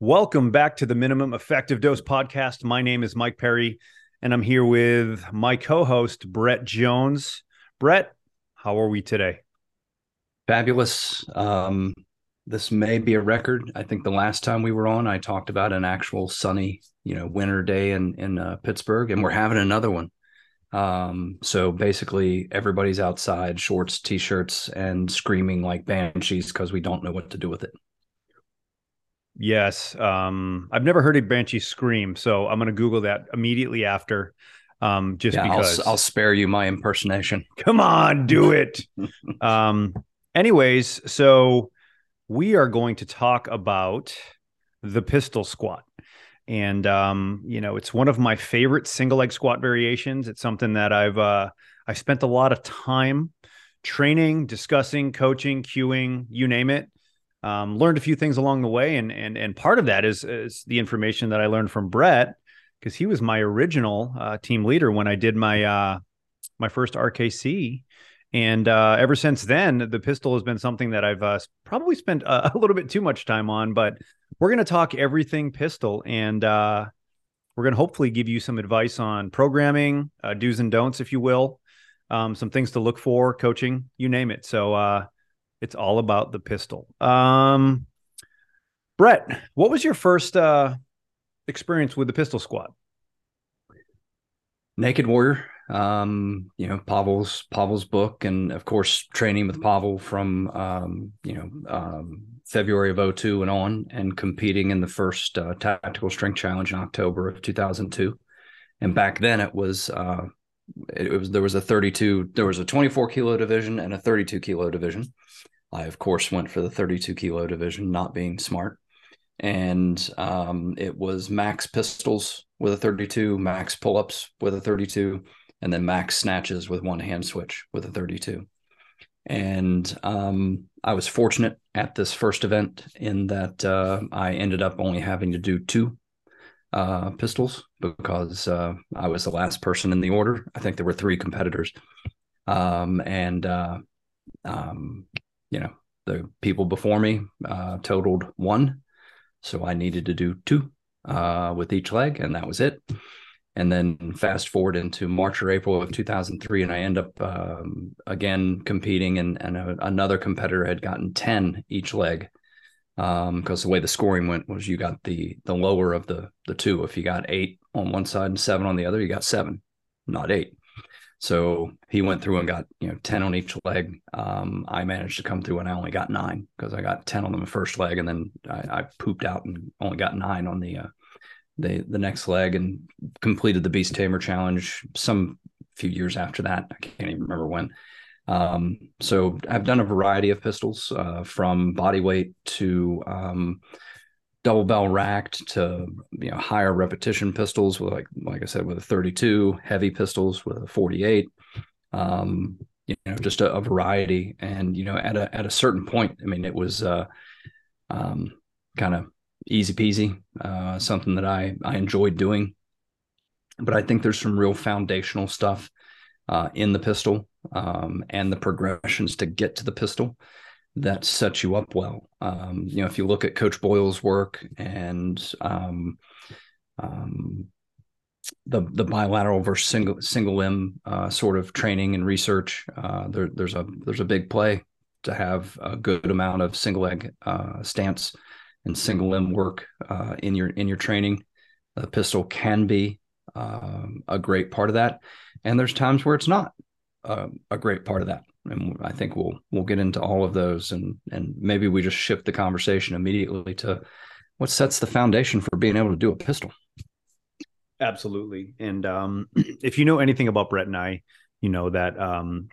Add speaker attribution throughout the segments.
Speaker 1: Welcome back to the Minimum Effective Dose Podcast. My name is Mike Perry, and I'm here with my co host, Brett Jones. Brett, how are we today?
Speaker 2: Fabulous. Um, this may be a record. I think the last time we were on, I talked about an actual sunny, you know, winter day in in uh, Pittsburgh, and we're having another one. Um, so basically, everybody's outside, shorts, t-shirts, and screaming like banshees because we don't know what to do with it.
Speaker 1: Yes. Um, I've never heard a banshee scream, so I'm going to Google that immediately after. Um, just yeah, because
Speaker 2: I'll, I'll, spare you my impersonation.
Speaker 1: Come on, do it. um, anyways, so we are going to talk about the pistol squat. And um, you know, it's one of my favorite single leg squat variations. It's something that I've uh I spent a lot of time training, discussing, coaching, cueing, you name it um, learned a few things along the way, and and and part of that is is the information that I learned from Brett because he was my original uh, team leader when I did my uh, my first RKC, and uh, ever since then, the pistol has been something that I've uh, probably spent a, a, little bit too much time on. But we're going to talk everything pistol, and uh, we're going to hopefully give you some advice on programming, uh, do's and don'ts, if you will, um, some things to look for, coaching, you name it. So it's all about the pistol. Um, Brett, what was your first uh, experience with the pistol squat?
Speaker 2: Naked Warrior. Um, you know, Pavel's Pavel's book, and of course, training with Pavel from um, you know um, February of 02 and on, and competing in the first uh, tactical strength challenge in October of 2002. And back then, it was uh, it, it was there was a 32, there was a 24 kilo division and a 32 kilo division I, of course, went for the 32 kilo division, not being smart. And um, it was max pistols with a 32, max pull ups with a 32, and then max snatches with one hand switch with a 32. And um, I was fortunate at this first event in that uh, I ended up only having to do two uh, pistols because uh, I was the last person in the order. I think there were three competitors. Um, and uh, um, you know, the people before me uh, totaled one. So I needed to do two uh, with each leg, and that was it. And then fast forward into March or April of 2003, and I end up um, again competing, and, and a, another competitor had gotten 10 each leg. Because um, the way the scoring went was you got the the lower of the the two. If you got eight on one side and seven on the other, you got seven, not eight. So he went through and got you know ten on each leg. Um, I managed to come through and I only got nine because I got ten on the first leg and then I, I pooped out and only got nine on the uh, the the next leg and completed the Beast Tamer challenge some few years after that. I can't even remember when. Um, so I've done a variety of pistols uh, from body weight to um, double bell racked to you know higher repetition pistols with like like I said with a 32 heavy pistols with a 48 um you know just a, a variety. And you know at a at a certain point I mean it was uh um kind of easy peasy uh something that I I enjoyed doing. But I think there's some real foundational stuff uh in the pistol um and the progressions to get to the pistol that sets you up well. Um, you know, if you look at Coach Boyle's work and um, um, the the bilateral versus single single limb uh, sort of training and research, uh, there, there's a there's a big play to have a good amount of single leg uh, stance and single limb work uh, in your in your training. The pistol can be um, a great part of that, and there's times where it's not uh, a great part of that and I think we'll we'll get into all of those and and maybe we just shift the conversation immediately to what sets the foundation for being able to do a pistol.
Speaker 1: Absolutely. And um, if you know anything about Brett and I, you know that um,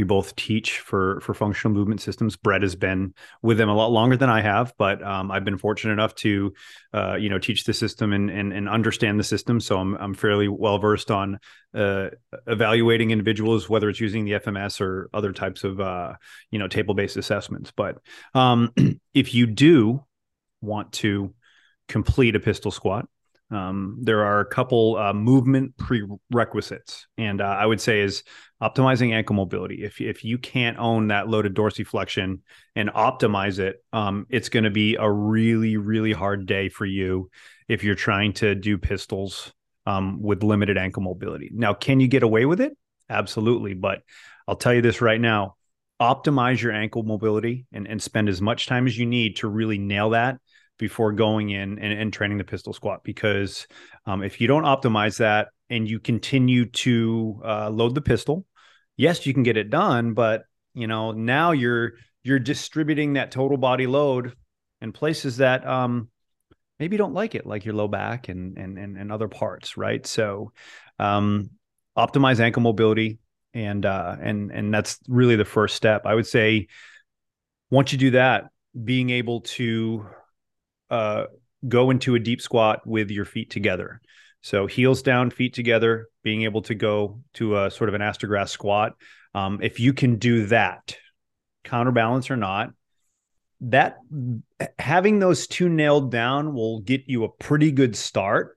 Speaker 1: we both teach for for functional movement systems. Brett has been with them a lot longer than I have, but um, I've been fortunate enough to, uh, you know, teach the system and, and, and understand the system. So I'm I'm fairly well versed on uh, evaluating individuals, whether it's using the FMS or other types of uh, you know table based assessments. But um, if you do want to complete a pistol squat, um, there are a couple uh, movement prerequisites, and uh, I would say is optimizing ankle mobility. If if you can't own that loaded dorsiflexion and optimize it, um, it's going to be a really really hard day for you if you're trying to do pistols um, with limited ankle mobility. Now, can you get away with it? Absolutely, but I'll tell you this right now: optimize your ankle mobility and and spend as much time as you need to really nail that before going in and, and training the pistol squat because um, if you don't optimize that and you continue to uh, load the pistol yes you can get it done but you know now you're you're distributing that total body load in places that um, maybe don't like it like your low back and and and, and other parts right? So um, optimize ankle mobility and uh, and and that's really the first step. I would say once you do that being able to uh, go into a deep squat with your feet together. So heels down, feet together, being able to go to a sort of an ass-to-grass squat. Um, if you can do that, counterbalance or not, that having those two nailed down will get you a pretty good start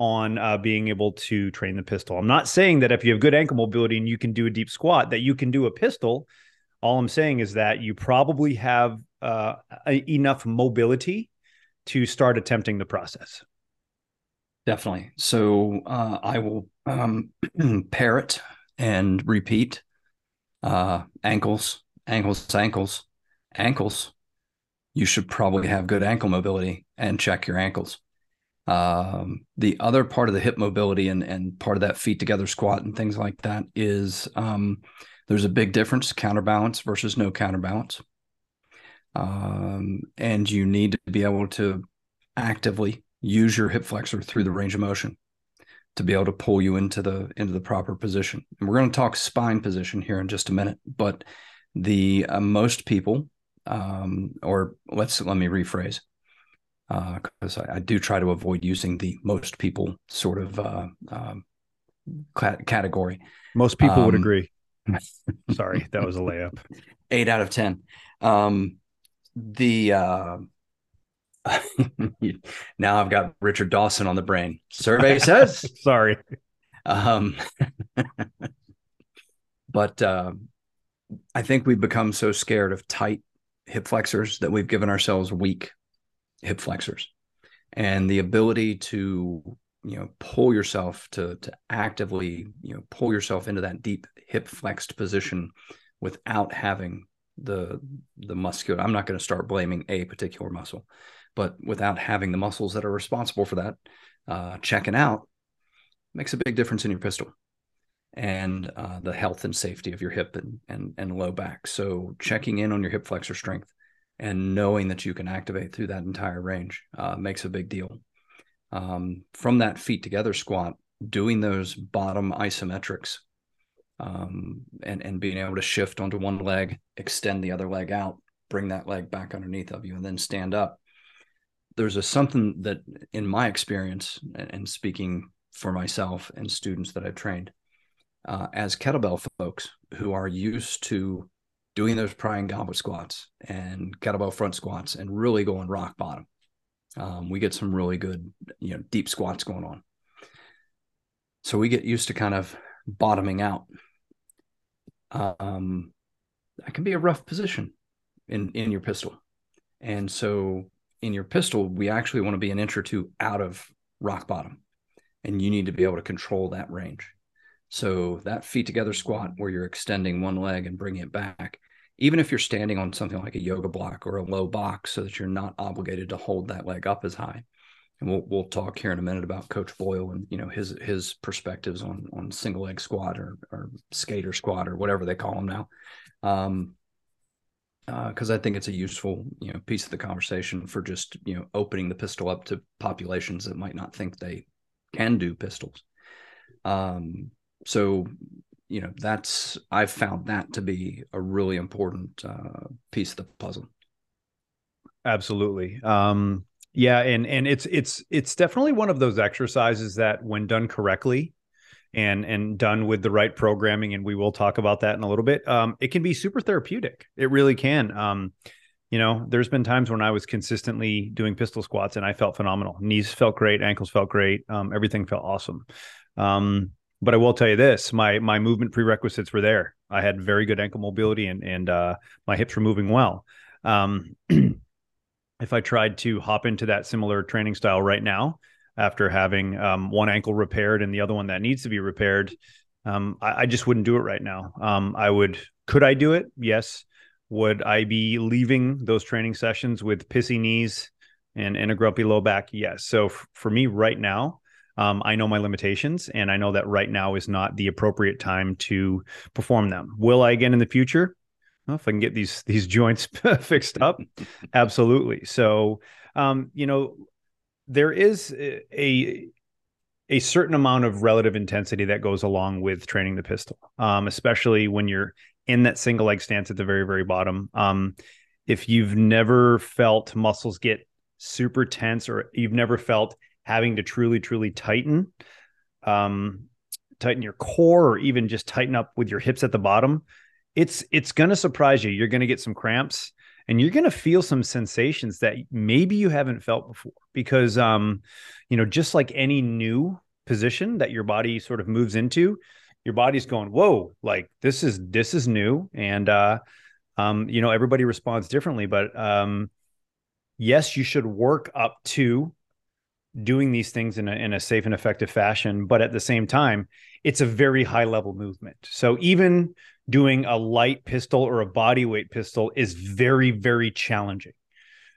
Speaker 1: on uh, being able to train the pistol. I'm not saying that if you have good ankle mobility and you can do a deep squat that you can do a pistol. All I'm saying is that you probably have uh, enough mobility to start attempting the process?
Speaker 2: Definitely. So uh, I will um, parrot and repeat uh, ankles, ankles, ankles, ankles. You should probably have good ankle mobility and check your ankles. Um, the other part of the hip mobility and, and part of that feet together squat and things like that is um, there's a big difference counterbalance versus no counterbalance um, and you need to be able to actively use your hip flexor through the range of motion to be able to pull you into the into the proper position. And we're going to talk spine position here in just a minute, but the uh, most people, um, or let's let me rephrase, because uh, I, I, do try to avoid using the most people sort of uh, um, category.
Speaker 1: Most people um, would agree. Sorry, that was a layup.
Speaker 2: Eight out of ten. Um, the uh, now I've got Richard Dawson on the brain. Survey says.
Speaker 1: Sorry.
Speaker 2: Um, but uh, I think we've become so scared of tight hip flexors that we've given ourselves weak hip flexors, and the ability to you know pull yourself to to actively you know pull yourself into that deep hip flexed position without having the the muscular i'm not going to start blaming a particular muscle but without having the muscles that are responsible for that uh, checking out makes a big difference in your pistol and uh, the health and safety of your hip and, and and low back. So checking in on your hip flexor strength and knowing that you can activate through that entire range uh, makes a big deal. Um, from that feet together squat doing those bottom isometrics um, and and being able to shift onto one leg, extend the other leg out, bring that leg back underneath of you, and then stand up. There's a something that, in my experience, and speaking for myself and students that I've trained, uh, as kettlebell folks who are used to doing those prying goblet squats and kettlebell front squats and really going rock bottom. Um, we get some really good, you know, deep squats going on. So we get used to kind of bottoming out um, that can be a rough position in in your pistol. And so in your pistol, we actually want to be an inch or two out of rock bottom, and you need to be able to control that range. So that feet together squat, where you're extending one leg and bringing it back, even if you're standing on something like a yoga block or a low box, so that you're not obligated to hold that leg up as high, and we'll we'll talk here in a minute about Coach Boyle and you know his his perspectives on on single leg squat or or skater squat or whatever they call them now, um, uh because uh, I think it's a useful you know piece of the conversation for just you know opening the pistol up to populations that might not think they can do pistols. Um, so you know that's I've found that to be a really important uh, piece of the puzzle.
Speaker 1: Absolutely. Um, yeah, and and it's it's it's definitely one of those exercises that, when done correctly, and and done with the right programming, and we will talk about that in a little bit. Um, it can be super therapeutic. It really can. Um, you know, there's been times when I was consistently doing pistol squats and I felt phenomenal. Knees felt great, ankles felt great, um, everything felt awesome. Um, but I will tell you this: my my movement prerequisites were there. I had very good ankle mobility and and uh, my hips were moving well. Um, if I tried to hop into that similar training style right now, after having um, one ankle repaired and the other one that needs to be repaired, um, I, I, just wouldn't do it right now. Um, I would. Could I do it? Yes. Would I be leaving those training sessions with pissy knees and, and a grumpy low back? Yes. So f- for me right now, um, I know my limitations, and I know that right now is not the appropriate time to perform them. Will I again in the future? Well, if I can get these these joints fixed up, absolutely. So, um, you know, there is a a certain amount of relative intensity that goes along with training the pistol, um, especially when you're in that single leg stance at the very very bottom. Um, if you've never felt muscles get super tense, or you've never felt having to truly, truly tighten, um, tighten your core, or even just tighten up with your hips at the bottom, it's it's going to surprise you. You're going to get some cramps, and you're going to feel some sensations that maybe you haven't felt before. Because, um, you know, just like any new position that your body sort of moves into, your body's going, "Whoa!" Like this is this is new, and uh, um, you know, everybody responds differently, but um, yes, you should work up to doing these things in a, in a safe and effective fashion but at the same time it's a very high level movement. So even doing a light pistol or a body weight pistol is very very challenging.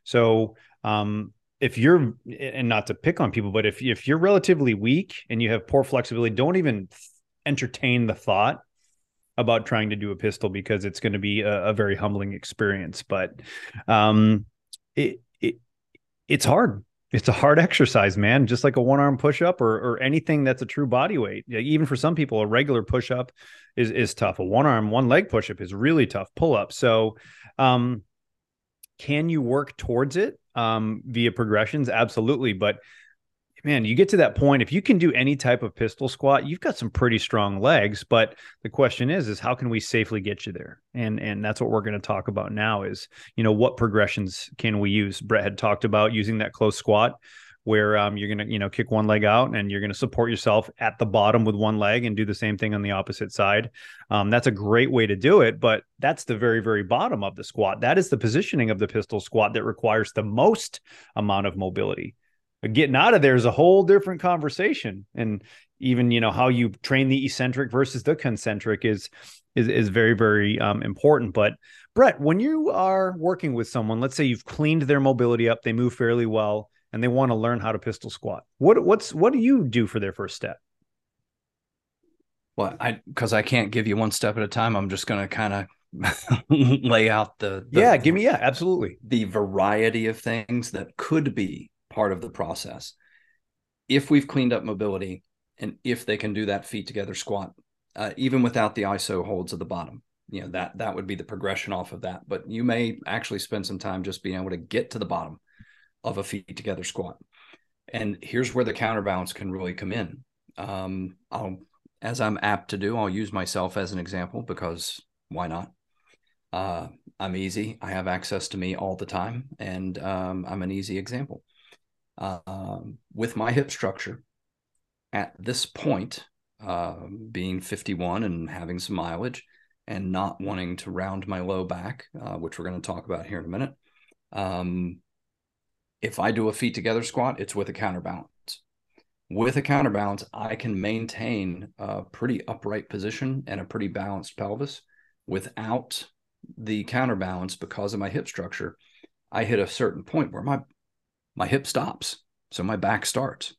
Speaker 1: So um, if you're and not to pick on people but if if you're relatively weak and you have poor flexibility don't even entertain the thought about trying to do a pistol because it's going to be a, a very humbling experience. But um, it, it it's hard it's a hard exercise, man. Just like a one arm push up or, or anything that's a true body weight. Even for some people, a regular push up is, is tough. A one arm, one leg push up is really tough. Pull up. So, um, can you work towards it um, via progressions? Absolutely. But man, you get to that point. If you can do any type of pistol squat, you've got some pretty strong legs. But the question is, is how can we safely get you there? And and that's what we're going to talk about now. Is you know what progressions can we use? Brett had talked about using that close squat where um, you're going to you know kick one leg out and you're going to support yourself at the bottom with one leg and do the same thing on the opposite side um, that's a great way to do it but that's the very very bottom of the squat that is the positioning of the pistol squat that requires the most amount of mobility getting out of there is a whole different conversation. And even you know how you train the eccentric versus the concentric is is is very very um, important. But brett when you are working with someone let's say you've cleaned their mobility up they move fairly well and they want to learn how to pistol squat. What what's what do you do for their first step?
Speaker 2: Well i because i can't give you one step at a time. I'm just going to kind of lay out the, the
Speaker 1: yeah give me yeah absolutely.
Speaker 2: the variety of things that could be part of the process. If we've cleaned up mobility and if they can do that feet together squat, uh, even without the ISO holds at the bottom, you know, that, that would be the progression off of that. But you may actually spend some time just being able to get to the bottom of a feet together squat. And here's where the counterbalance can really come in. Um, I'll, as I'm apt to do, I'll use myself as an example because why not? Uh, I'm easy. I have access to me all the time, and um, I'm an easy example um, with my hip structure at this point, uh, being 51 and having some mileage and not wanting to round my low back, uh, which we're going to talk about here in a minute. Um, if I do a feet together squat, it's with a counterbalance. With a counterbalance, I can maintain a pretty upright position and a pretty balanced pelvis without the counterbalance because of my hip structure. I hit a certain point where my my hip stops so my back starts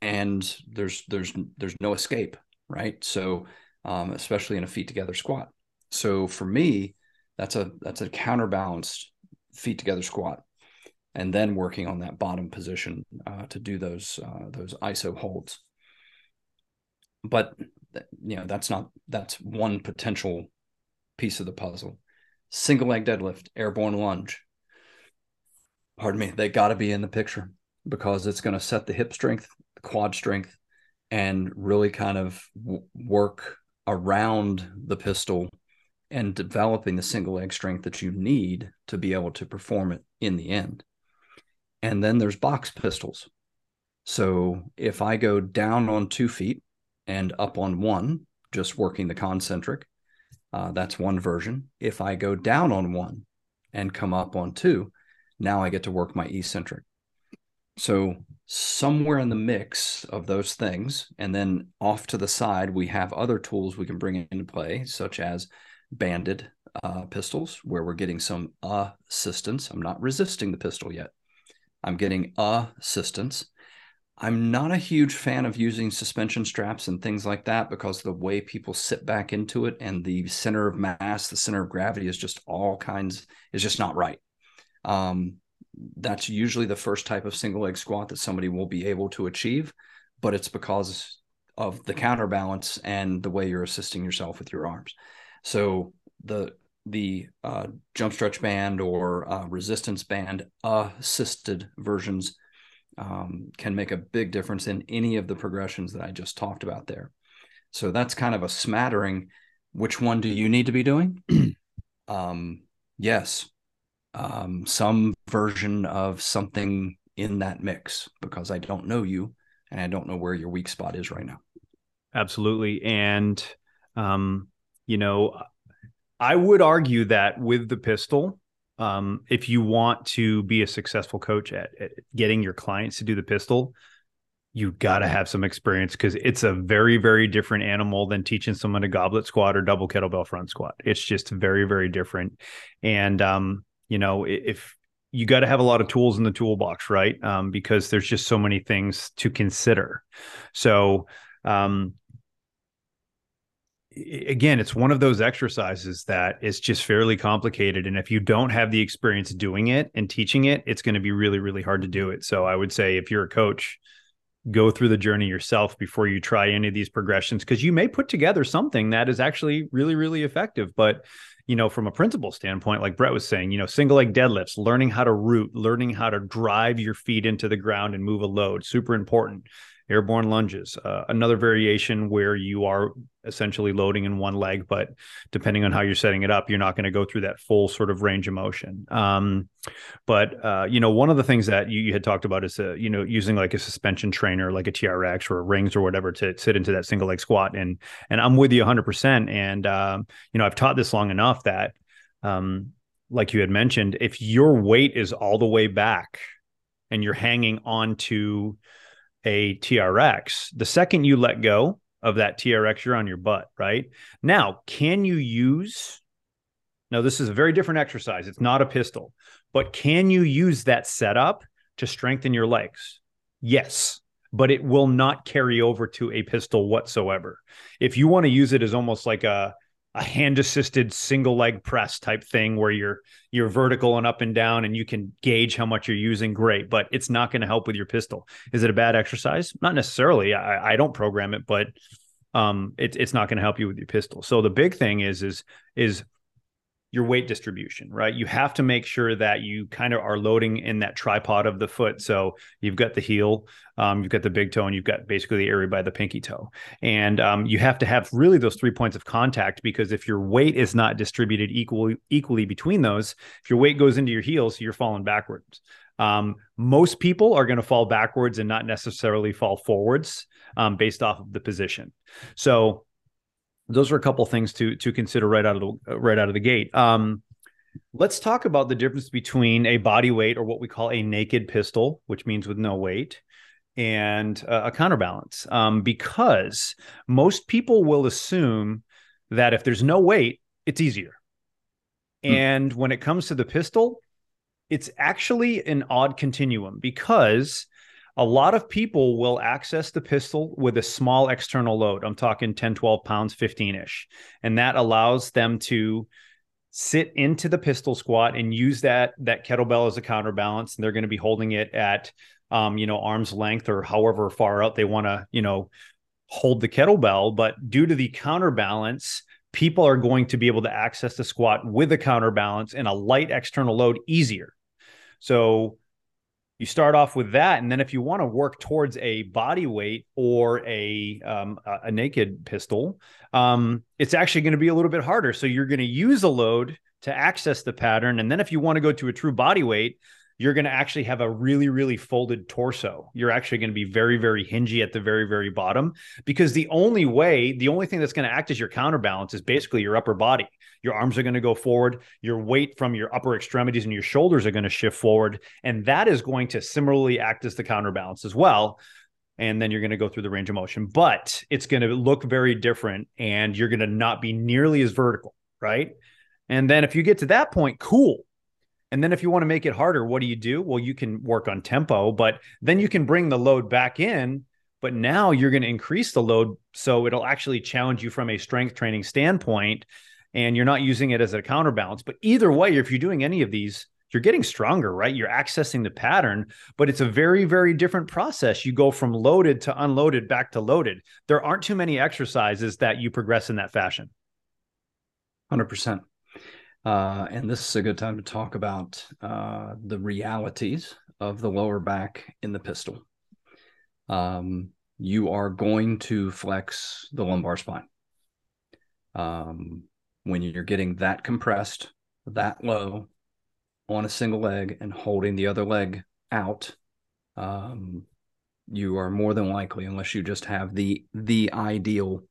Speaker 2: and there's there's there's no escape right so um, especially in a feet together squat so for me that's a that's a counterbalanced feet together squat and then working on that bottom position uh, to do those uh, those iso holds but you know that's not that's one potential piece of the puzzle. Single leg deadlift, airborne lunge. Pardon me, they got to be in the picture because it's going to set the hip strength, the quad strength, and really kind of w- work around the pistol and developing the single leg strength that you need to be able to perform it in the end. And then there's box pistols. So if I go down on two feet and up on one, just working the concentric, uh, that's one version. If I go down on one and come up on two, now I get to work my eccentric. So somewhere in the mix of those things, and then off to the side, we have other tools we can bring into play, such as banded uh, pistols, where we're getting some assistance. I'm not resisting the pistol yet. I'm getting assistance. I'm not a huge fan of using suspension straps and things like that because the way people sit back into it and the center of mass, the center of gravity is just all kinds is just not right. Um, that's usually the first type of single leg squat that somebody will be able to achieve, but it's because of the counterbalance and the way you're assisting yourself with your arms. So the the uh, jump stretch band or uh, resistance band assisted versions um, can make a big difference in any of the progressions that I just talked about there. So that's kind of a smattering. Which one do you need to be doing? um, yes, um, some version of something in that mix because I don't know you and I don't know where your weak spot is right now.
Speaker 1: Absolutely. And, um, you know, I would argue that with the pistol, um, if you want to be a successful coach at, at getting your clients to do the pistol, you got to have some experience because it's a very, very different animal than teaching someone a goblet squat or double kettlebell front squat. It's just very, very different. And, um, you know, if you got to have a lot of tools in the toolbox, right? Um, because there's just so many things to consider. So, um, again, it's one of those exercises that is just fairly complicated. And if you don't have the experience doing it and teaching it, it's going to be really, really hard to do it. So I would say if you're a coach, go through the journey yourself before you try any of these progressions because you may put together something that is actually really, really effective. But you know, from a principle standpoint, like Brett was saying, you know, single leg deadlifts, learning how to root, learning how to drive your feet into the ground and move a load, super important airborne lunges. Uh, another variation where you are essentially loading in one leg, but depending on how you're setting it up, you're not going to go through that full sort of range of motion. Um, but uh, you know, one of the things that you, you had talked about is uh, you know using like a suspension trainer, like a TRX or rings or whatever, to sit into that single leg squat. And and I'm with you 100. percent And um, you know, I've taught this long enough that. Um, like you had mentioned, if your weight is all the way back and you're hanging on to a TRX, the second you let go of that TRX, you're on your butt, right? Now, can you use now this is a very different exercise. It's not a pistol, but can you use that setup to strengthen your legs? Yes, but it will not carry over to a pistol whatsoever. If you want to use it as almost like a a hand assisted single leg press type thing where you're you're vertical and up and down and you can gauge how much you're using great but it's not going to help with your pistol. Is it a bad exercise? Not necessarily. I, I don't program it but um it, it's not going to help you with your pistol. So the big thing is is is your weight distribution, right? You have to make sure that you kind of are loading in that tripod of the foot. So you've got the heel, um, you've got the big toe, and you've got basically the area by the pinky toe. And um, you have to have really those three points of contact because if your weight is not distributed equally equally between those, if your weight goes into your heels, you're falling backwards. Um, most people are going to fall backwards and not necessarily fall forwards um, based off of the position. So those are a couple things to to consider right out of the right out of the gate. Um, let's talk about the difference between a body weight or what we call a naked pistol, which means with no weight, and a counterbalance. Um, because most people will assume that if there's no weight, it's easier. Hmm. And when it comes to the pistol, it's actually an odd continuum because a lot of people will access the pistol with a small external load. I'm talking 10, 12 pounds, 15 ish. And that allows them to sit into the pistol squat and use that that kettlebell as a counterbalance. And they're going to be holding it at, um, you know, arm's length or however far out they want to, you know, hold the kettlebell, but due to the counterbalance, people are going to be able to access the squat with a counterbalance and a light external load easier. So you start off with that, and then if you want to work towards a body weight or a um, a naked pistol, um, it's actually going to be a little bit harder. So you're going to use a load to access the pattern, and then if you want to go to a true body weight, you're going to actually have a really, really folded torso. You're actually going to be very, very hingy at the very, very bottom because the only way, the only thing that's going to act as your counterbalance is basically your upper body. Your arms are going to go forward. Your weight from your upper extremities and your shoulders are going to shift forward. And that is going to similarly act as the counterbalance as well. And then you're going to go through the range of motion, but it's going to look very different and you're going to not be nearly as vertical. Right. And then if you get to that point, cool and then if you want to make it harder, what do you do? Well, you can work on tempo, but then you can bring the load back in. But now you're going to increase the load. So it'll actually challenge you from a strength training standpoint. And you're not using it as a counterbalance. But either way, if you're doing any of these, you're getting stronger, right? You're accessing the pattern, but it's a very, very different process. You go from loaded to unloaded back to loaded. There aren't too many exercises that you progress in that fashion.
Speaker 2: 100%. Uh, and this is a good time to talk about uh, the realities of the lower back in the pistol. Um, you are going to flex the lumbar spine. Um, when you're getting that compressed, that low on a single leg and holding the other leg out, um, you are more than likely, unless you just have the the ideal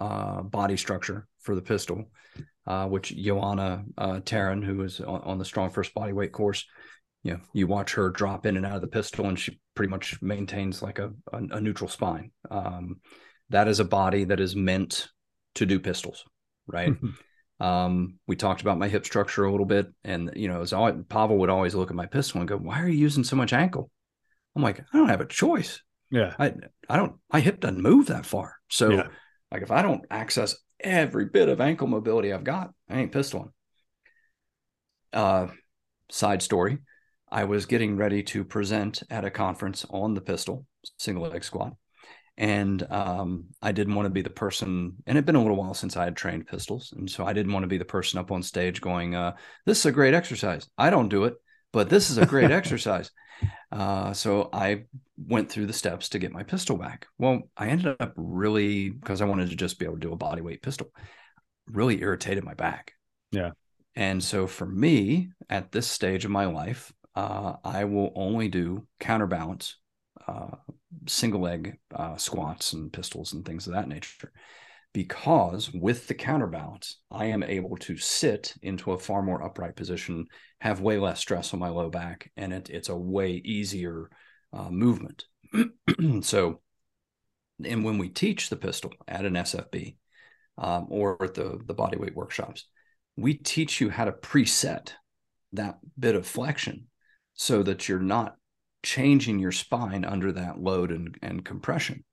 Speaker 2: uh, body structure for the pistol, uh, which Joanna uh, Taryn, who is on, on, the StrongFirst body weight course, you know, you watch her drop in and out of the pistol, and she pretty much maintains like a, a, a neutral spine. Um, that is a body that is meant to do pistols, right? Mm-hmm. um, we talked about my hip structure a little bit, and you know, as always, Pavel would always look at my pistol and go, "Why are you using so much ankle?" I'm like, I don't have a choice.
Speaker 1: Yeah,
Speaker 2: I I don't. My hip doesn't move that far, so. Yeah. Like if I don't access every bit of ankle mobility I've got. I ain't pistoling. Uh, side story I was getting ready to present at a conference on the pistol, single leg squat. And um, I didn't want to be the person, and it'd been a little while since I had trained pistols. And so I didn't want to be the person up on stage going, uh, This is a great exercise. I don't do it, but this is a great exercise. Uh, so I went through the steps to get my pistol back. Well, I ended up really because I wanted to just be able to do a body weight pistol, really irritated my back.
Speaker 1: Yeah.
Speaker 2: And so for me at this stage of my life, uh, I will only do counterbalance, uh, single leg uh, squats and pistols and things of that nature because with the counterbalance, I am able to sit into a far more upright position, have way less stress on my low back, and it, it's a way easier uh, movement. so, and when we teach the pistol at an SFB um, or at the, the bodyweight workshops, we teach you how to preset that bit of flexion so that you're not changing your spine under that load and, and compression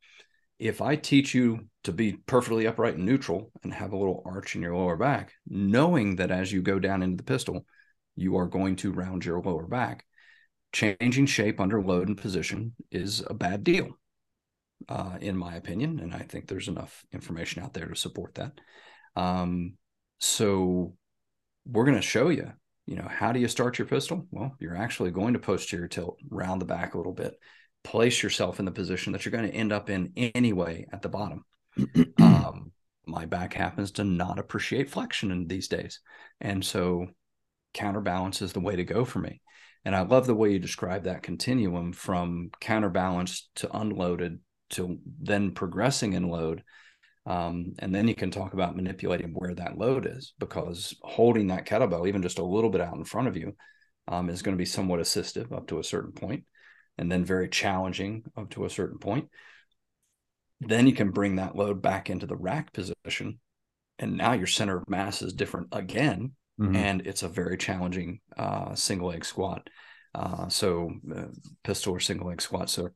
Speaker 2: if I teach you to be perfectly upright and neutral and have a little arch in your lower back, knowing that as you go down into the pistol, you are going to round your lower back, changing shape under load and position is a bad deal, uh, in my opinion. And I think there's enough information out there to support that. Um, so we're going to show you, you know, how do you start your pistol? Well, you're actually going to posterior tilt, round the back a little bit place yourself in the position that you're going to end up in anyway at the bottom. um, my back happens to not appreciate flexion in these days. And so counterbalance is the way to go for me. And I love the way you describe that continuum from counterbalance to unloaded to then progressing in load. Um, and then you can talk about manipulating where that load is because holding that kettlebell, even just a little bit out in front of you, um, is going to be somewhat assistive up to a certain point and then very challenging up to a certain point. Then you can bring that load back into the rack position. And now your center of mass is different again. Mm-hmm. And it's a very challenging uh, single leg squat. Uh, so uh, pistol or single leg squat. So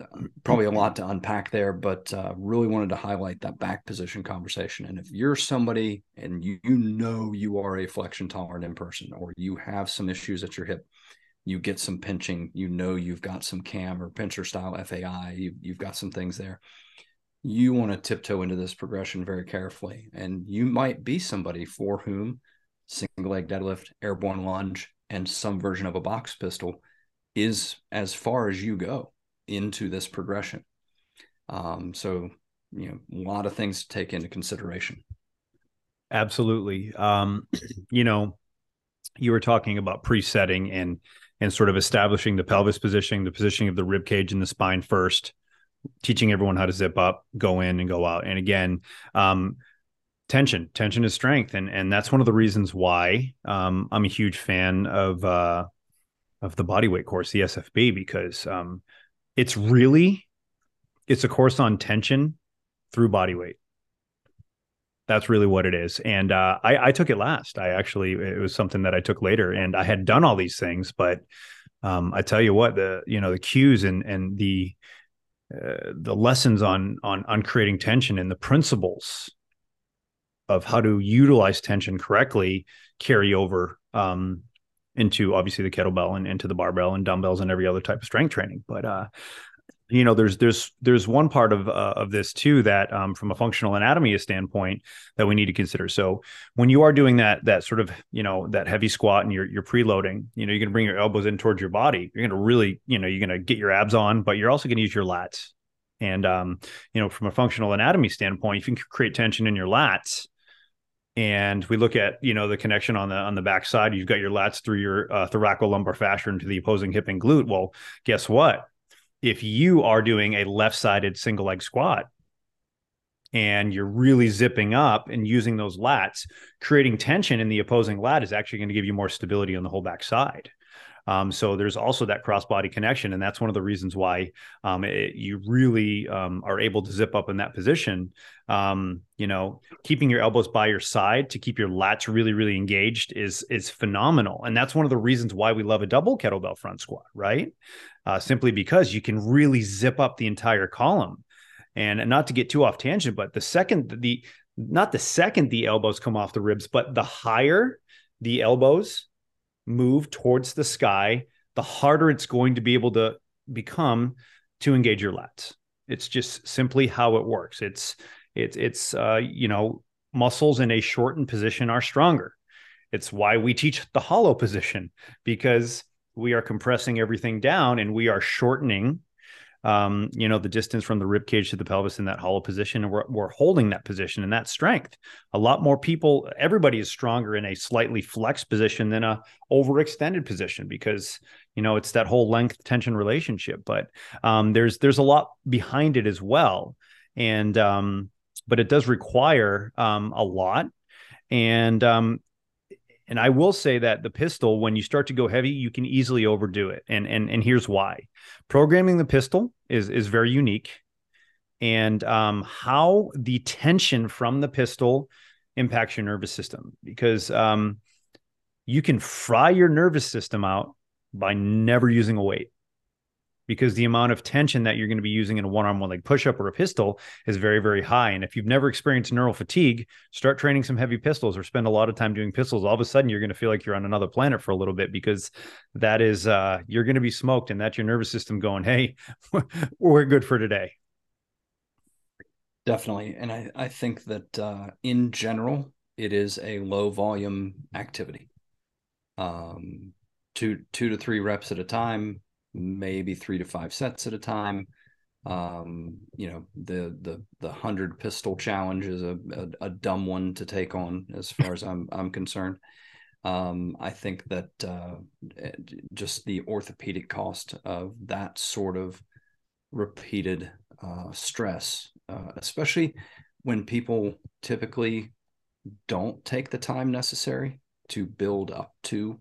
Speaker 2: uh, probably a lot to unpack there, but uh, really wanted to highlight that back position conversation. And if you're somebody and you, you know you are a flexion tolerant in person, or you have some issues at your hip, you get some pinching, you know you've got some cam or pincher style FAI, you, you've got some things there. you want to tiptoe into this progression very carefully. And you might be somebody for whom single leg deadlift, airborne lunge, and some version of a box pistol is as far as you go into this progression. Um, so, you know, a lot of things to take into consideration.
Speaker 1: Absolutely. Um, you know, you were talking about presetting and and sort of establishing the pelvis positioning, the positioning of the rib cage and the spine first, teaching everyone how to zip up, go in and go out. And again, um, tension, tension is strength, and and that's one of the reasons why um, I'm a huge fan of uh, of the bodyweight course, the SFB, because um, it's really it's a course on tension through bodyweight. That's really what it is. And uh, I, I, took it last. I actually it was something that I took later, and I had done all these things, but um, I tell you what, the you know the cues and and the uh, the lessons on on on creating tension and the principles of how to utilize tension correctly carry over um, into obviously the kettlebell and into the barbell and dumbbells and every other type of strength training. But uh, you know there's there's there's one part of uh, of this too that um, from a functional anatomy standpoint that we need to consider. So when you are doing that that sort of you know that heavy squat and you're you're preloading you know you're going to bring your elbows in towards your body. You're going to really you know you're going to get your abs on but you're also going to use your lats. And um, you know from a functional anatomy standpoint if you can create tension in your lats and we look at you know the connection on the on the back side you've got your lats through your uh, thoracolumbar fascia into the opposing hip and glute. Well guess what if you are doing a left sided single leg squat and you're really zipping up and using those lats, creating tension in the opposing lat is actually going to give you more stability on the whole back side. Um, so there's also that cross body connection, and that's one of the reasons why um, it, you really um, are able to zip up in that position. Um, you know, keeping your elbows by your side to keep your lats really, really engaged is is phenomenal, and that's one of the reasons why we love a double kettlebell front squat, right? Uh, simply because you can really zip up the entire column. And not to get too off tangent, but the second the not the second the elbows come off the ribs, but the higher the elbows move towards the sky, the harder it's going to be able to become to engage your lats. It's just simply how it works. It's it's it's uh, you know muscles in a shortened position are stronger. It's why we teach the hollow position because we are compressing everything down and we are shortening um, you know, the distance from the rib cage to the pelvis in that hollow position, and we're, we're holding that position and that strength. A lot more people, everybody is stronger in a slightly flexed position than a overextended position because you know it's that whole length tension relationship. But um, there's there's a lot behind it as well, and um, but it does require um, a lot. And um, and I will say that the pistol, when you start to go heavy, you can easily overdo it. And and and here's why. Programming the pistol is is very unique. And um, how the tension from the pistol impacts your nervous system because um, you can fry your nervous system out by never using a weight because the amount of tension that you're going to be using in a one arm, one leg push up or a pistol is very, very high. And if you've never experienced neural fatigue, start training some heavy pistols or spend a lot of time doing pistols. All of a sudden, you're going to feel like you're on another planet for a little bit because that is, uh, you're going to be smoked and that's your nervous system going, hey, we're good for today.
Speaker 2: Definitely. And I, I think that uh, in general, it is a low volume activity. Um, two, two to three reps at a time maybe three to five sets at a time. Um, you know, the the the hundred pistol challenge is a, a, a dumb one to take on as far as I'm I'm concerned. Um, I think that uh, just the orthopedic cost of that sort of repeated uh, stress, uh, especially when people typically don't take the time necessary to build up to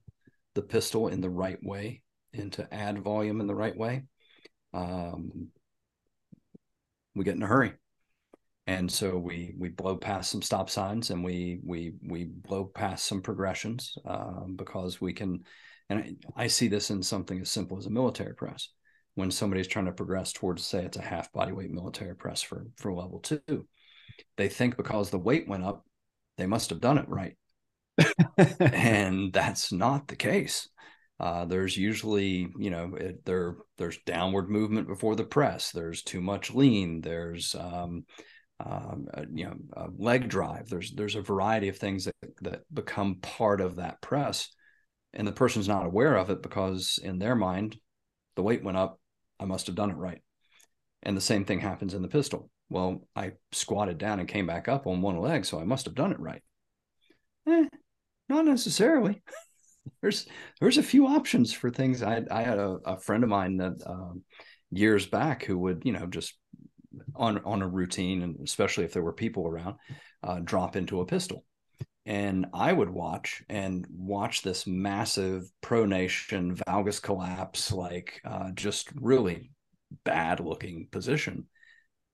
Speaker 2: the pistol in the right way and to add volume in the right way, um, we get in a hurry. And so we we blow past some stop signs and we we we blow past some progressions um, because we can. And I, I see this in something as simple as a military press. When somebody's trying to progress towards, say, it's a half body weight military press for for level two, they think because the weight went up, they must have done it right, and that's not the case Uh, there's usually, you know, it, there there's downward movement before the press. There's too much lean. There's um, um, uh, you know, leg drive. There's there's a variety of things that that become part of that press, and the person's not aware of it because in their mind, the weight went up. I must have done it right, and the same thing happens in the pistol. Well, I squatted down and came back up on one leg, so I must have done it right. Eh, not necessarily. there's there's a few options for things. I I had a, a friend of mine that um, years back who would you know just on on a routine, and especially if there were people around, uh, drop into a pistol. And I would watch and watch this massive pronation valgus collapse, like uh, just really bad looking position.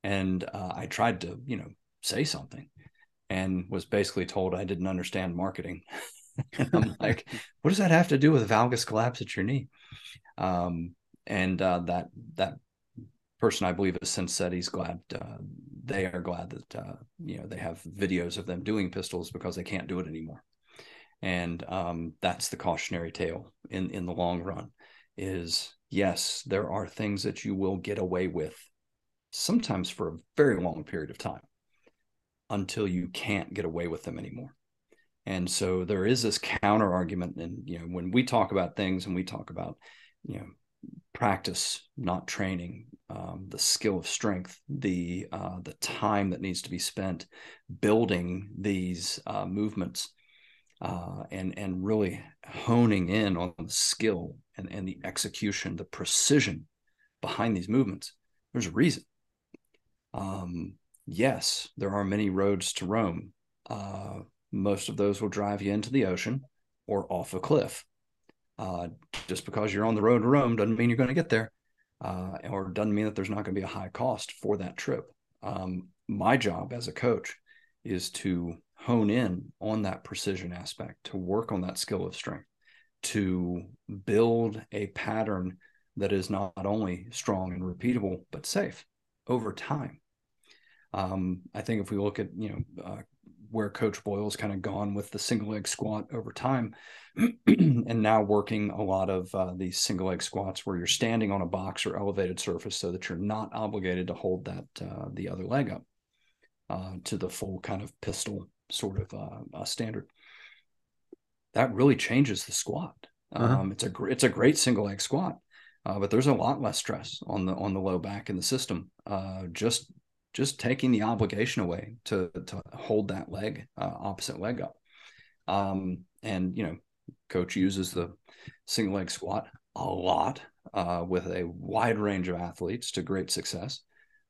Speaker 2: And uh, I tried to, you know, say something and was basically told I didn't understand marketing. I'm like, what does that have to do with valgus collapse at your knee? Um, and uh, that that person I believe has since said he's glad uh, they are glad that uh, you know they have videos of them doing pistols because they can't do it anymore, and um, that's the cautionary tale in in the long run. Is yes, there are things that you will get away with, sometimes for a very long period of time, until you can't get away with them anymore. And so there is this counter argument, and you know when we talk about things and we talk about you know practice, not training, um, the skill of strength, the uh, the time that needs to be spent building these uh, movements, uh, and and really honing in on the skill and, and the execution, the precision behind these movements. There's a reason. Um, yes, there are many roads to Rome. Uh, most of those will drive you into the ocean or off a cliff. Uh, just because you're on the road to Rome doesn't mean you're going to get there, uh, or doesn't mean that there's not going to be a high cost for that trip. Um, my job as a coach is to hone in on that precision aspect, to work on that skill of strength, to build a pattern that is not only strong and repeatable but safe over time. Um, I think if we look at you know uh, where Coach Boyle's kind of gone with the single leg squat over time, and now working a lot of uh, these single leg squats where you're standing on a box or elevated surface so that you're not obligated to hold that uh, the other leg up uh, to the full kind of pistol sort of uh, standard. That really changes the squat. Uh-huh. Um, it's a gr- it's a great single leg squat, uh, but there's a lot less stress on the on the low back in the system. Uh, just just taking the obligation away to to hold that leg uh, opposite leg up. Um, and you know coach uses the single leg squat a lot uh, with a wide range of athletes to great success.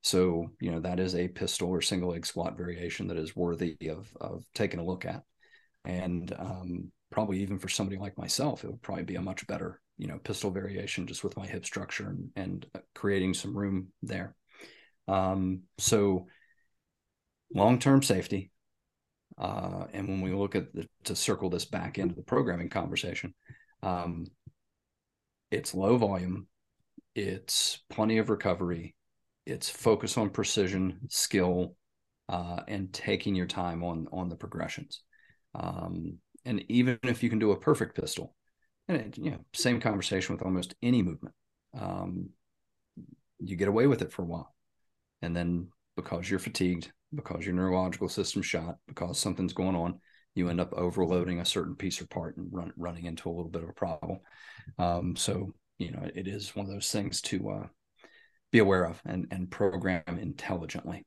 Speaker 2: So you know that is a pistol or single leg squat variation that is worthy of of taking a look at. And um, probably even for somebody like myself it would probably be a much better you know pistol variation just with my hip structure and, and creating some room there um, so long term safety. Uh, and when we look at the, to circle this back into the programming conversation, um, it's low volume, it's plenty of recovery, it's focus on precision, skill, uh, and taking your time on on the progressions. Um, and even if you can do a perfect pistol, and it, you know, same conversation with almost any movement, um, you get away with it for a while. And then because you're fatigued, because your neurological system's shot, because something's going on, you end up overloading a certain piece or part and run, running into a little bit of a problem. Um, so, you know, it is one of those things to uh, be aware of and, and program intelligently.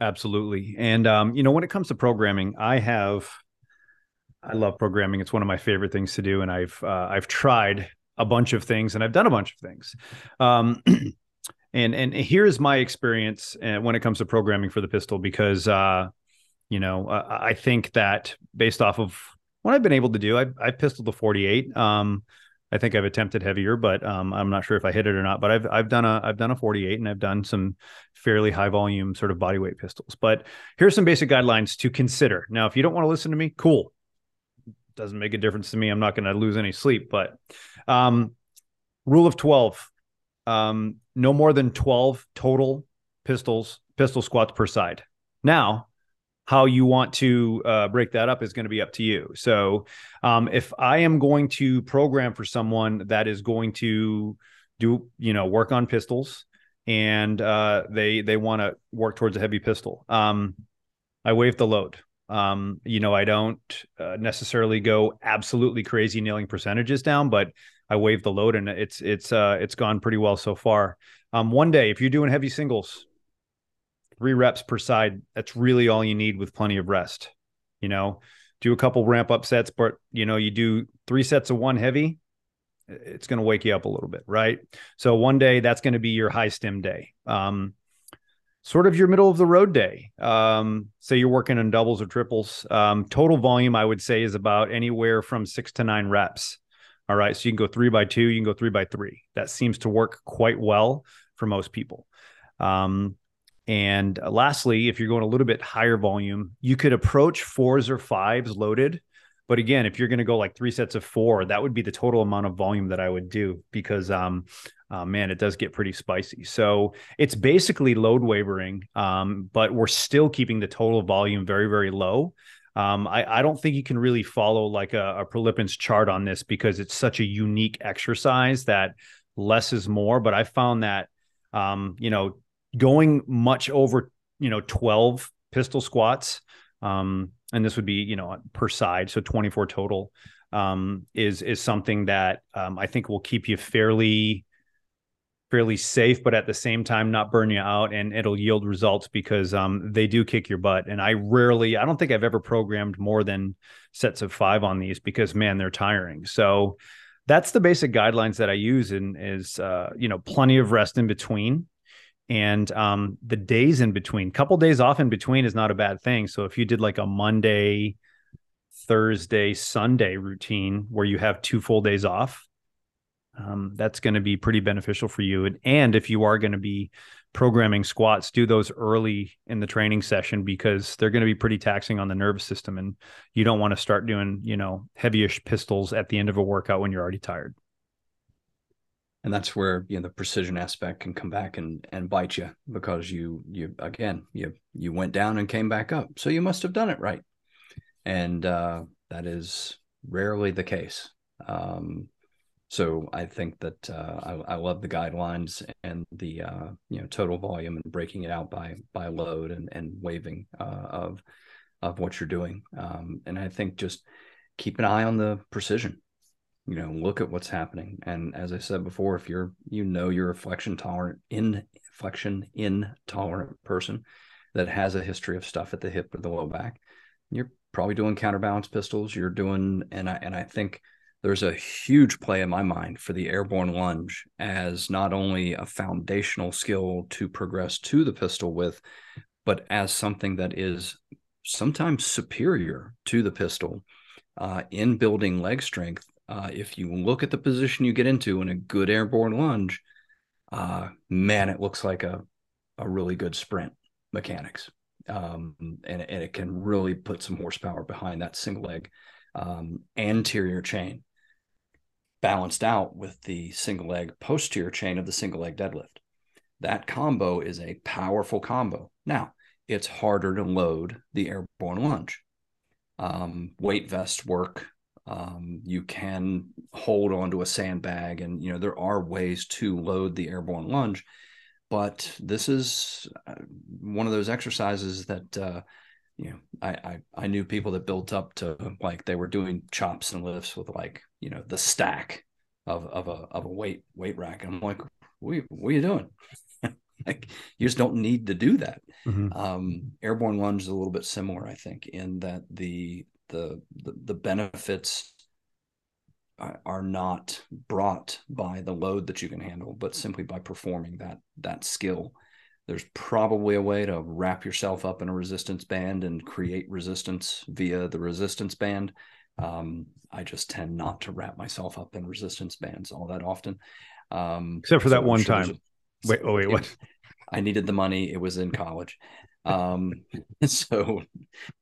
Speaker 1: Absolutely. And, um, you know, when it comes to programming, I have, I love programming. It's one of my favorite things to do. And I've, uh, I've tried a bunch of things and I've done a bunch of things. Um, and and here's my experience uh, when it comes to programming for the pistol because uh, you know I think that based off of what I've been able to do, I I pistoled the 48. Um, I think I've attempted heavier, but um, I'm not sure if I hit it or not. But I've I've done a I've done a 48 and I've done some fairly high volume sort of body weight pistols. But here's some basic guidelines to consider. Now, if you don't want to listen to me, cool. Doesn't make a difference to me. I'm not going to lose any sleep. But um, rule of 12 um, no more than 12 total pistols, pistol squats per side. Now, how you want to uh, break that up is going to be up to you. So, um, if I am going to program for someone that is going to do, you know, work on pistols, and uh, they they want to work towards a heavy pistol, um, I waive the load. Um, you know, I don't uh, necessarily go absolutely crazy nailing percentages down, but I waive the load, and it's it's uh, it's gone pretty well so far. Um, one day, if you're doing heavy singles, three reps per side. That's really all you need with plenty of rest. You know, do a couple ramp up sets, but you know, you do three sets of one heavy, it's going to wake you up a little bit, right? So one day that's going to be your high stem day. Um, sort of your middle of the road day. Um, say you're working on doubles or triples. Um, total volume, I would say, is about anywhere from six to nine reps. All right. So you can go three by two, you can go three by three. That seems to work quite well for most people. Um, and lastly, if you're going a little bit higher volume, you could approach fours or fives loaded. But again, if you're going to go like three sets of four, that would be the total amount of volume that I would do because, um, uh, man, it does get pretty spicy. So it's basically load wavering, um, but we're still keeping the total volume very, very low. Um, I, I, don't think you can really follow like a, a Prilepin's chart on this because it's such a unique exercise that less is more. But I found that, um, you know, going much over you know 12 pistol squats um, and this would be you know per side so 24 total um, is is something that um, i think will keep you fairly fairly safe but at the same time not burn you out and it'll yield results because um, they do kick your butt. And i rarely i don't think i've ever programmed more than sets of five on these because man they're tiring. So that's the basic guidelines that i use and is uh, you know plenty of rest in between and um, the days in between. Couple days off in between is not a bad thing. So if you did like a monday thursday sunday routine where you have two full days off um, that's going to be pretty beneficial for you. And, and if you are going to be programming squats do those early in the training session because they're going to be pretty taxing on the nervous system and you don't want to start doing you know heavyish pistols at the end of a workout when you're already tired.
Speaker 2: And that's where you know the precision aspect can come back and and bite you because you you again you you went down and came back up. So you must have done it right. And uh, that is rarely the case. Um, so I think that uh, I, I, love the guidelines and the uh, you know total volume and breaking it out by by load and and waiving uh, of of what you're doing. Um, and I think just keep an eye on the precision you know look at what's happening. And as i said before if you're you know you're a flexion tolerant in flexion intolerant person that has a history of stuff at the hip or the low back you're probably doing counterbalance pistols you're doing and i and i think there's a huge play in my mind for the airborne lunge as not only a foundational skill to progress to the pistol with but as something that is sometimes superior to the pistol uh, in building leg strength uh, if you look at the position you get into in a good airborne lunge, uh, man, it looks like a, a really good sprint mechanics. Um, and, and it can really put some horsepower behind that single leg um, anterior chain, balanced out with the single leg posterior chain of the single leg deadlift. That combo is a powerful combo. Now, it's harder to load the airborne lunge. Um, weight vest work um, you can hold onto a sandbag, and you know there are ways to load the airborne lunge. But this is uh, one of those exercises that uh, you know I, I I knew people that built up to like they were doing chops and lifts with like you know the stack of of a of a weight weight rack, and I'm like, what, what are you doing? like you just don't need to do that. Mm-hmm. Um, airborne lunge is a little bit similar, I think, in that the the the, the benefits are not brought by the load that you can handle, but simply by performing that that skill. There's probably a way to wrap yourself up in a resistance band and create resistance via the resistance band. Um, I just tend not to wrap myself up in resistance bands all that often.
Speaker 1: Um, Except for so that one sure time. Wait, oh wait, what?
Speaker 2: I needed the money. It was in college. Um, so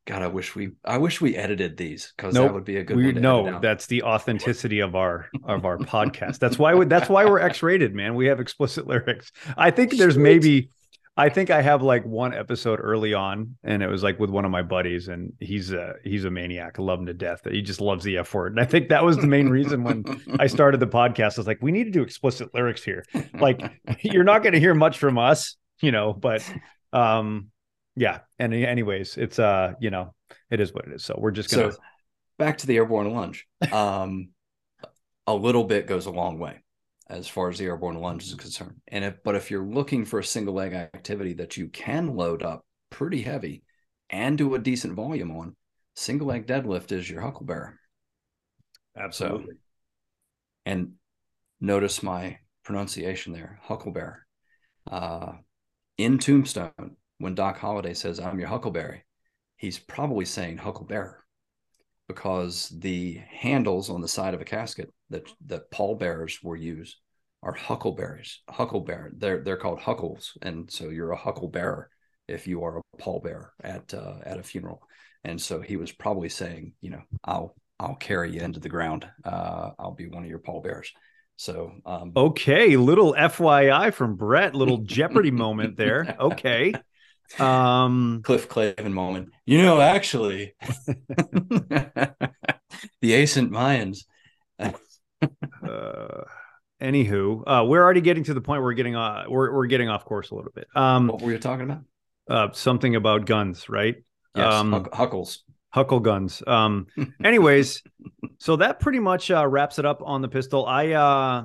Speaker 2: God, I wish we, I wish we edited these because nope, that would be a good. We,
Speaker 1: no, that's the authenticity of our of our podcast. That's why we, that's why we're X rated, man. We have explicit lyrics. I think there's maybe I think I have like one episode early on, and it was like with one of my buddies, and he's a he's a maniac. I love him to death. He just loves the F word, and I think that was the main reason when I started the podcast. I was like, we need to do explicit lyrics here. Like, you're not going to hear much from us, you know. But, um, yeah. And anyways, it's uh, you know, it is what it is. So we're just gonna
Speaker 2: so back to the airborne lunge. Um, a little bit goes a long way as far as the airborne lunge is concerned. And if, but if you're looking for a single leg activity that you can load up pretty heavy and do a decent volume on, single leg deadlift is your huckleberry.
Speaker 1: Absolutely.
Speaker 2: So, and notice my pronunciation there, huckleberry. Uh, in Tombstone, when Doc Holliday says, I'm your huckleberry, he's probably saying huckleberry because the handles on the side of a casket that that pallbearers were use are huckleberries. Huckleberry. They're they're called huckles, and so you're a hucklebearer if you are a pallbearer at uh, at a funeral. And so he was probably saying, you know, I'll I'll carry you into the ground. Uh, I'll be one of your pallbearers. So um,
Speaker 1: okay, little FYI from Brett, little Jeopardy moment there. Okay.
Speaker 2: Um, Cliff Clavin moment. You know, actually, the ancient Mayans.
Speaker 1: uh, anywho, uh, we're already getting to the point where we're getting uh, we're we're getting off course a little bit.
Speaker 2: Um, what were you talking about?
Speaker 1: Uh, something about guns, right?
Speaker 2: Yes, um, Huckles.
Speaker 1: Huckle guns. Um, anyways, so that pretty much uh, wraps it up on the pistol. I uh,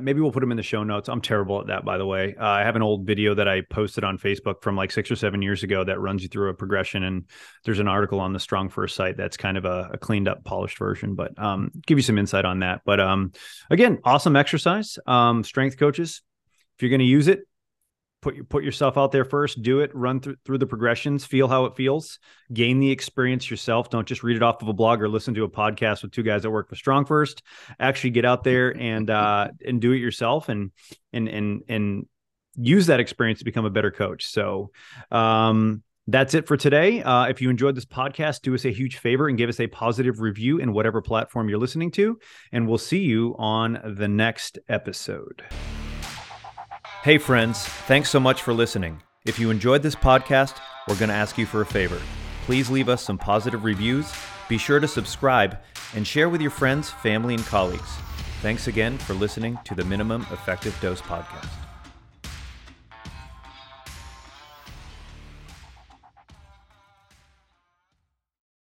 Speaker 1: maybe we'll put them in the show notes. I'm terrible at that, by the way. Uh, I have an old video that I posted on Facebook from like six or seven years ago that runs you through a progression, and there's an article on the StrongFirst site that's kind of a, a cleaned up, polished version, but um, give you some insight on that. But um, again, awesome exercise. Um, strength coaches, if you're going to use it, put put yourself out there first do it run through, through the progressions feel how it feels gain the experience yourself don't just read it off of a blog or listen to a podcast with two guys that work for StrongFirst actually get out there and uh and do it yourself and and and and use that experience to become a better coach so um that's it for today. Uh, if you enjoyed this podcast, do us a huge favor and give us a positive review in whatever platform you're listening to. And we'll see you on the next episode. Hey, friends, thanks so much for listening. If you enjoyed this podcast, we're going to ask you for a favor. Please leave us some positive reviews, be sure to subscribe, and share with your friends, family, and colleagues. Thanks again for listening to the Minimum Effective Dose Podcast.